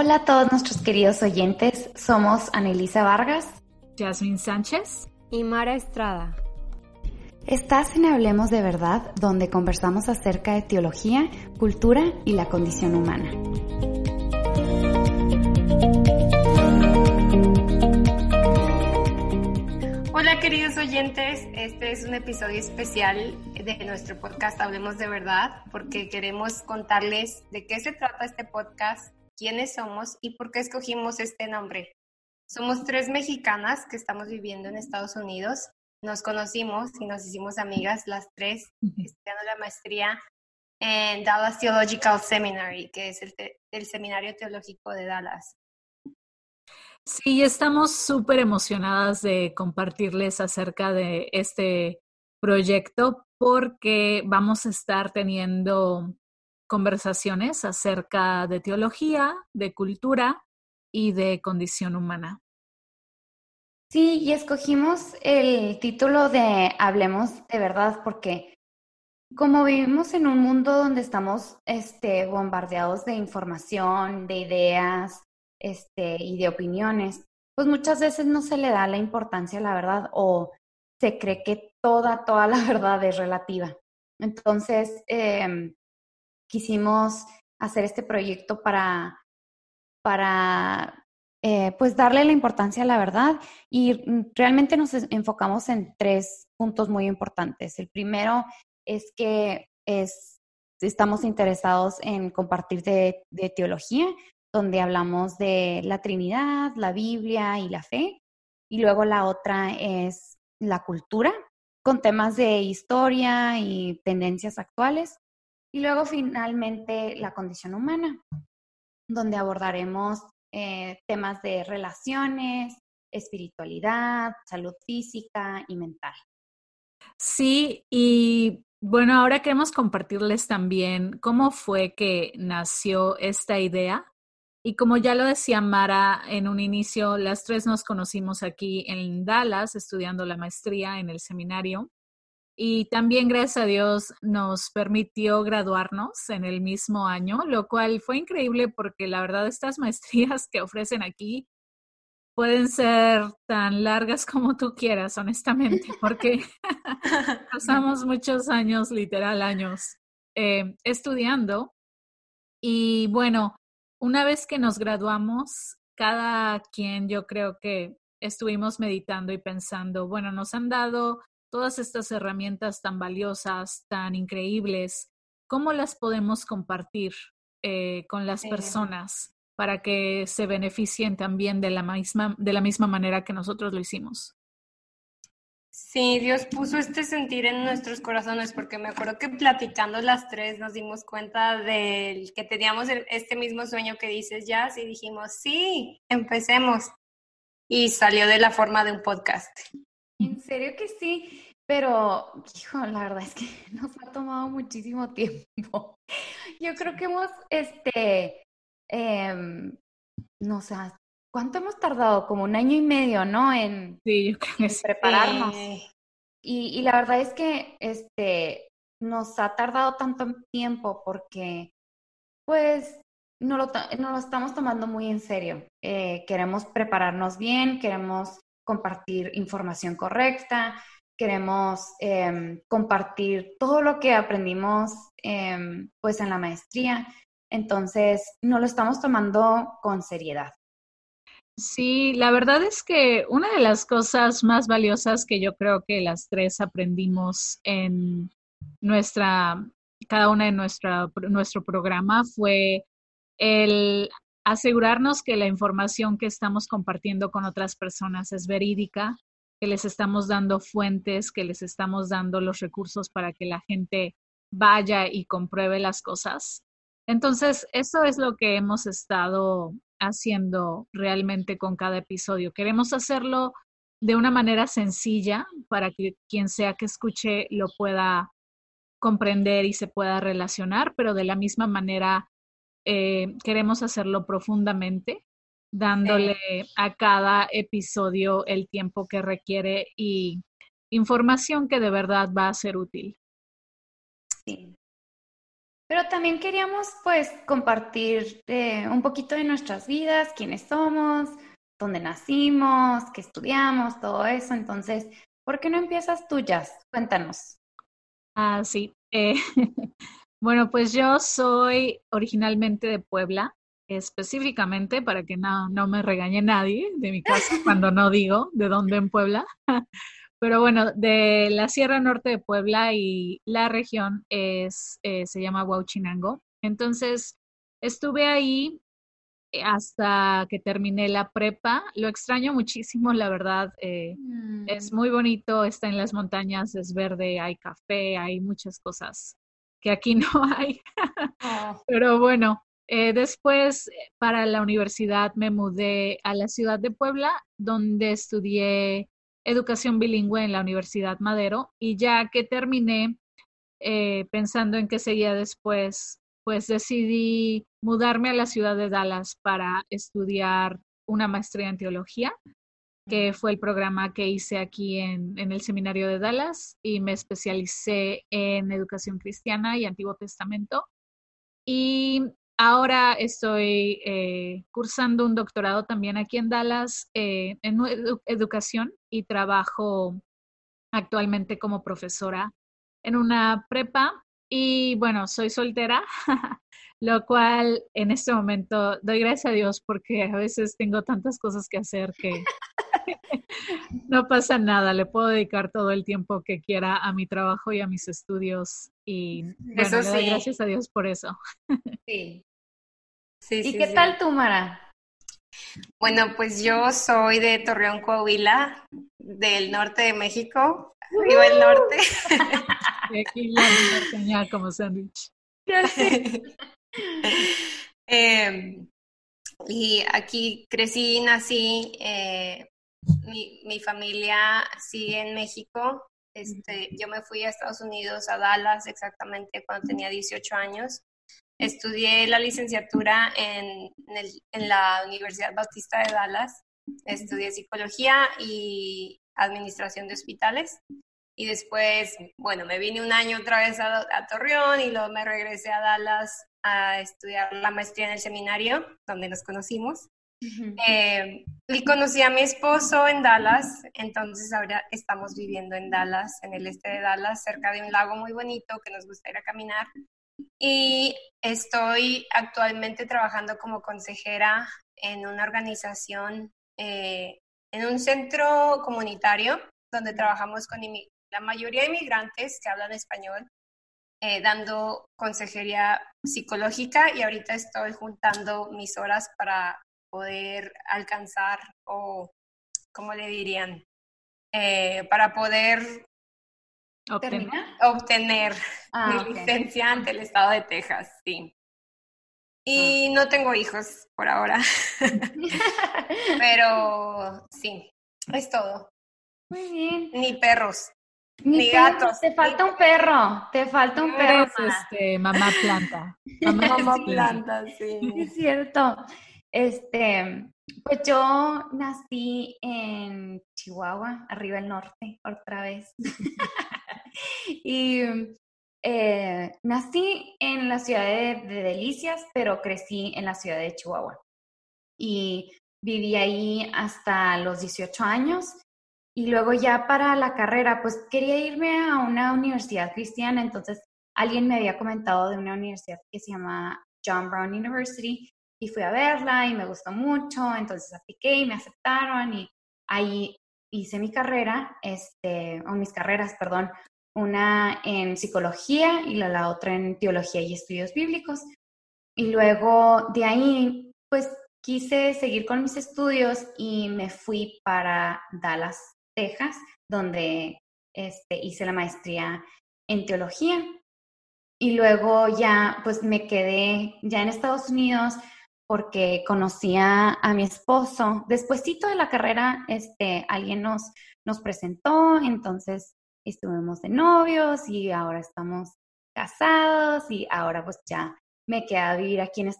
Hola a todos nuestros queridos oyentes, somos Anelisa Vargas, Jasmine Sánchez y Mara Estrada. Estás en Hablemos de Verdad, donde conversamos acerca de teología, cultura y la condición humana. Hola queridos oyentes, este es un episodio especial de nuestro podcast Hablemos de Verdad porque queremos contarles de qué se trata este podcast quiénes somos y por qué escogimos este nombre. Somos tres mexicanas que estamos viviendo en Estados Unidos. Nos conocimos y nos hicimos amigas las tres estudiando la maestría en Dallas Theological Seminary, que es el, seminario teológico de Dallas. Sí, estamos súper emocionadas de compartirles acerca de este proyecto porque vamos a estar teniendo conversaciones acerca de teología, de cultura y de condición humana. Sí, y escogimos el título de Hablemos de verdad porque como vivimos en un mundo donde estamos este, bombardeados de información, de ideas este, y de opiniones, pues muchas veces no se le da la importancia a la verdad o se cree que toda, toda la verdad es relativa. Entonces, eh, quisimos hacer este proyecto para, para eh, pues darle la importancia a la verdad y realmente nos enfocamos en tres puntos muy importantes. El primero es que es, estamos interesados en compartir de teología, donde hablamos de la Trinidad, la Biblia y la fe. Y luego la otra es la cultura, con temas de historia y tendencias actuales. Y luego finalmente la condición humana, donde abordaremos eh, temas de relaciones, espiritualidad, salud física y mental. Sí, y bueno, ahora queremos compartirles también cómo fue que nació esta idea. Y como ya lo decía Mara en un inicio, las tres nos conocimos aquí en Dallas estudiando la maestría en el seminario. Y también, gracias a Dios, nos permitió graduarnos en el mismo año, lo cual fue increíble porque la verdad estas maestrías que ofrecen aquí pueden ser tan largas como tú quieras, honestamente, porque pasamos muchos años, literal años, eh, estudiando. Y bueno, una vez que nos graduamos, cada quien yo creo que estuvimos meditando y pensando, bueno, nos han dado todas estas herramientas tan valiosas, tan increíbles, ¿cómo las podemos compartir eh, con las personas para que se beneficien también de la, misma, de la misma manera que nosotros lo hicimos? Sí, Dios puso este sentir en nuestros corazones, porque me acuerdo que platicando las tres nos dimos cuenta de que teníamos este mismo sueño que dices, ya, y dijimos, sí, empecemos. Y salió de la forma de un podcast. En serio que sí, pero, hijo, la verdad es que nos ha tomado muchísimo tiempo. Yo creo que hemos, este, eh, no sé, ¿cuánto hemos tardado? Como un año y medio, ¿no? En, sí, prepararnos. Y, y, la verdad es que, este, nos ha tardado tanto tiempo porque, pues, no lo, no lo estamos tomando muy en serio. Eh, queremos prepararnos bien, queremos compartir información correcta, queremos em, compartir todo lo que aprendimos em, pues en la maestría. Entonces, no lo estamos tomando con seriedad. Sí, la verdad es que una de las cosas más valiosas que yo creo que las tres aprendimos en nuestra, cada una de nuestra, nuestro programa fue el asegurarnos que la información que estamos compartiendo con otras personas es verídica que les estamos dando fuentes, que les estamos dando los recursos para que la gente vaya y compruebe las cosas. Entonces, eso es lo que hemos estado haciendo realmente con cada episodio. Queremos hacerlo de una manera sencilla para que quien sea que escuche lo pueda comprender y se pueda relacionar, pero de la misma manera eh, queremos hacerlo profundamente, dándole a cada episodio el tiempo que requiere y información que de verdad va a ser útil. Sí. Pero también queríamos pues compartir eh, un poquito de nuestras vidas, quiénes somos, dónde nacimos, qué estudiamos, todo eso. Entonces, ¿por qué no empiezas tú, Jazz? Cuéntanos. Ah, sí. Eh, bueno, pues yo soy originalmente de Puebla, específicamente para que no, no me regañe nadie de mi casa cuando no digo de dónde en Puebla. Pero bueno, de la Sierra Norte de Puebla y la región es, eh, se llama Huauchinango. Entonces, estuve ahí hasta que terminé la prepa. Lo extraño muchísimo, la verdad. Eh, es mm. muy bonito, está en las montañas, es verde, hay café, hay muchas cosas que aquí no hay. Oh. Pero bueno, después para la universidad me mudé a la ciudad de Puebla, donde estudié educación bilingüe en la Universidad Madero y ya que terminé eh, pensando en qué seguía después, pues decidí mudarme a la ciudad de Dallas para estudiar una maestría en teología, que fue el programa que hice aquí en, en el seminario de Dallas y me especialicé en educación cristiana y Antiguo Testamento. Y Ahora estoy eh, cursando un doctorado también aquí en Dallas eh, en educación y trabajo actualmente como profesora en una prepa y bueno, soy soltera, lo cual en este momento doy gracias a Dios porque a veces tengo tantas cosas que hacer que no pasa nada, le puedo dedicar todo el tiempo que quiera a mi trabajo y a mis estudios y bueno, doy gracias a Dios por eso. Sí, ¿Y qué tal tú, Mara? Bueno, pues yo soy de Torreón, Coahuila, del norte de México. Vivo el norte. aquí la como sándwich. eh, y aquí crecí, nací. Eh, mi, mi, familia sigue en México. Este, yo me fui a Estados Unidos, a Dallas, exactamente cuando tenía 18 años. Estudié la licenciatura en, la Universidad Bautista de Dallas. Estudié psicología y administración de hospitales. Y después, bueno, me vine un año otra vez a, Torreón y luego me regresé a Dallas a estudiar la maestría en el seminario, donde nos conocimos. Eh, y conocí a mi esposo en Dallas, entonces ahora estamos viviendo en Dallas, en el este de Dallas, cerca de un lago muy bonito que nos gusta ir a caminar. Y estoy actualmente trabajando como consejera en una organización, eh, en un centro comunitario donde trabajamos con la mayoría de inmigrantes que hablan español, eh, dando consejería psicológica y ahorita estoy juntando mis horas para poder alcanzar o, ¿cómo le dirían? Eh, para poder Obtener, obtener ah, mi licencia ante el estado de Texas, sí. Y ah. no tengo hijos por ahora. Pero sí, es todo. Muy bien. Ni perros. Ni, gatos. Te falta un perro. Te falta un perro. este, mamá planta. Mamá, planta, sí. Es cierto. Este, pues yo nací en Chihuahua, arriba del norte, otra vez. y eh, nací en la ciudad de, Delicias, pero crecí en la ciudad de Chihuahua. Y viví ahí hasta los 18 años. Y luego ya para la carrera, pues quería irme a una universidad cristiana. Entonces alguien me había comentado de una universidad que se llama John Brown University y fui a verla y me gustó mucho. Entonces apliqué y me aceptaron y ahí hice mi carrera, este, o mis carreras, perdón, una en psicología y la, otra en teología y estudios bíblicos. Y luego de ahí, pues quise seguir con mis estudios y me fui para Dallas, Texas, donde este, hice la maestría en teología. Y luego ya, pues me quedé ya en Estados Unidos porque conocía a mi esposo. Despuésito de la carrera, este, alguien nos, nos presentó, entonces estuvimos de novios y ahora estamos casados y ahora pues ya me quedé a vivir aquí en,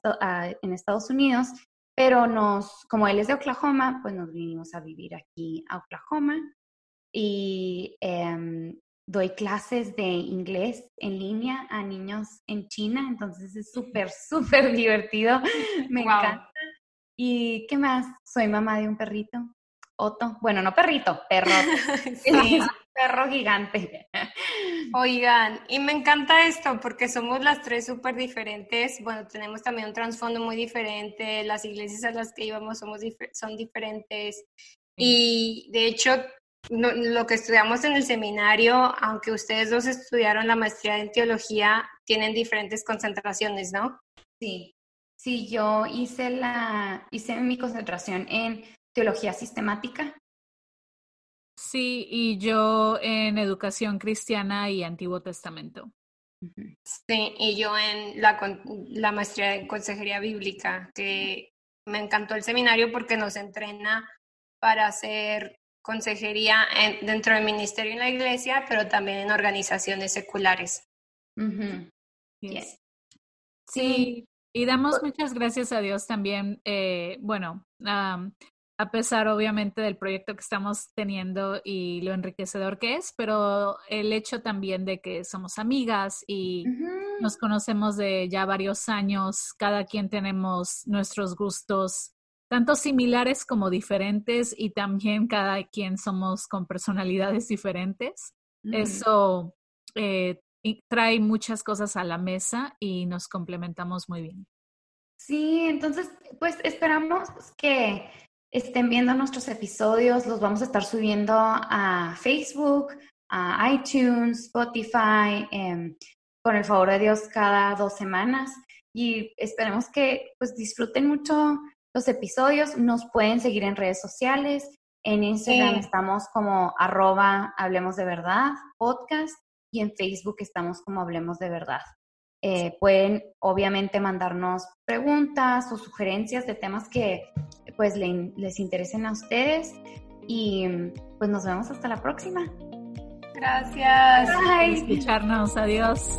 en Estados Unidos, pero nos, como él es de Oklahoma, pues nos vinimos a vivir aquí a Oklahoma y em, doy clases de inglés en línea a niños en China, entonces es súper, súper divertido, me encanta. ¿Y qué más? Soy mamá de un perrito, Otto, bueno, no perrito, perro, sí. perro gigante. Oigan, y me encanta esto porque somos las tres súper diferentes, bueno, tenemos también un trasfondo muy diferente, las iglesias a las que íbamos somos son diferentes y de hecho lo que estudiamos en el seminario, aunque ustedes dos estudiaron la maestría en teología, tienen diferentes concentraciones, ¿no? Sí, sí, yo hice, la, hice mi concentración en teología sistemática. Sí, y yo en educación cristiana y Antiguo Testamento. Sí, y yo en la, la maestría en consejería bíblica, que me encantó el seminario porque nos entrena para hacer consejería dentro del ministerio en la iglesia, pero también en organizaciones seculares. Sí, y damos muchas gracias a Dios también, eh, bueno, a pesar obviamente del proyecto que estamos teniendo y lo enriquecedor que es, pero el hecho también de que somos amigas y nos conocemos de ya varios años, cada quien tenemos nuestros gustos tanto similares como diferentes y también cada quien somos con personalidades diferentes. Eso eh, trae muchas cosas a la mesa y nos complementamos muy bien. Sí, entonces, pues esperamos que estén viendo nuestros episodios, los vamos a estar subiendo a Facebook, a iTunes, Spotify, em, con el favor de Dios cada dos semanas y esperemos que pues disfruten mucho los episodios. Nos pueden seguir en redes sociales. En Instagram estamos como arroba Hablemos de Verdad, podcast, y en Facebook estamos como Hablemos de Verdad. Eh, pueden obviamente mandarnos preguntas o sugerencias de temas que pues les interesen a ustedes y pues nos vemos hasta la próxima. Gracias. Bye. escucharnos. Adiós.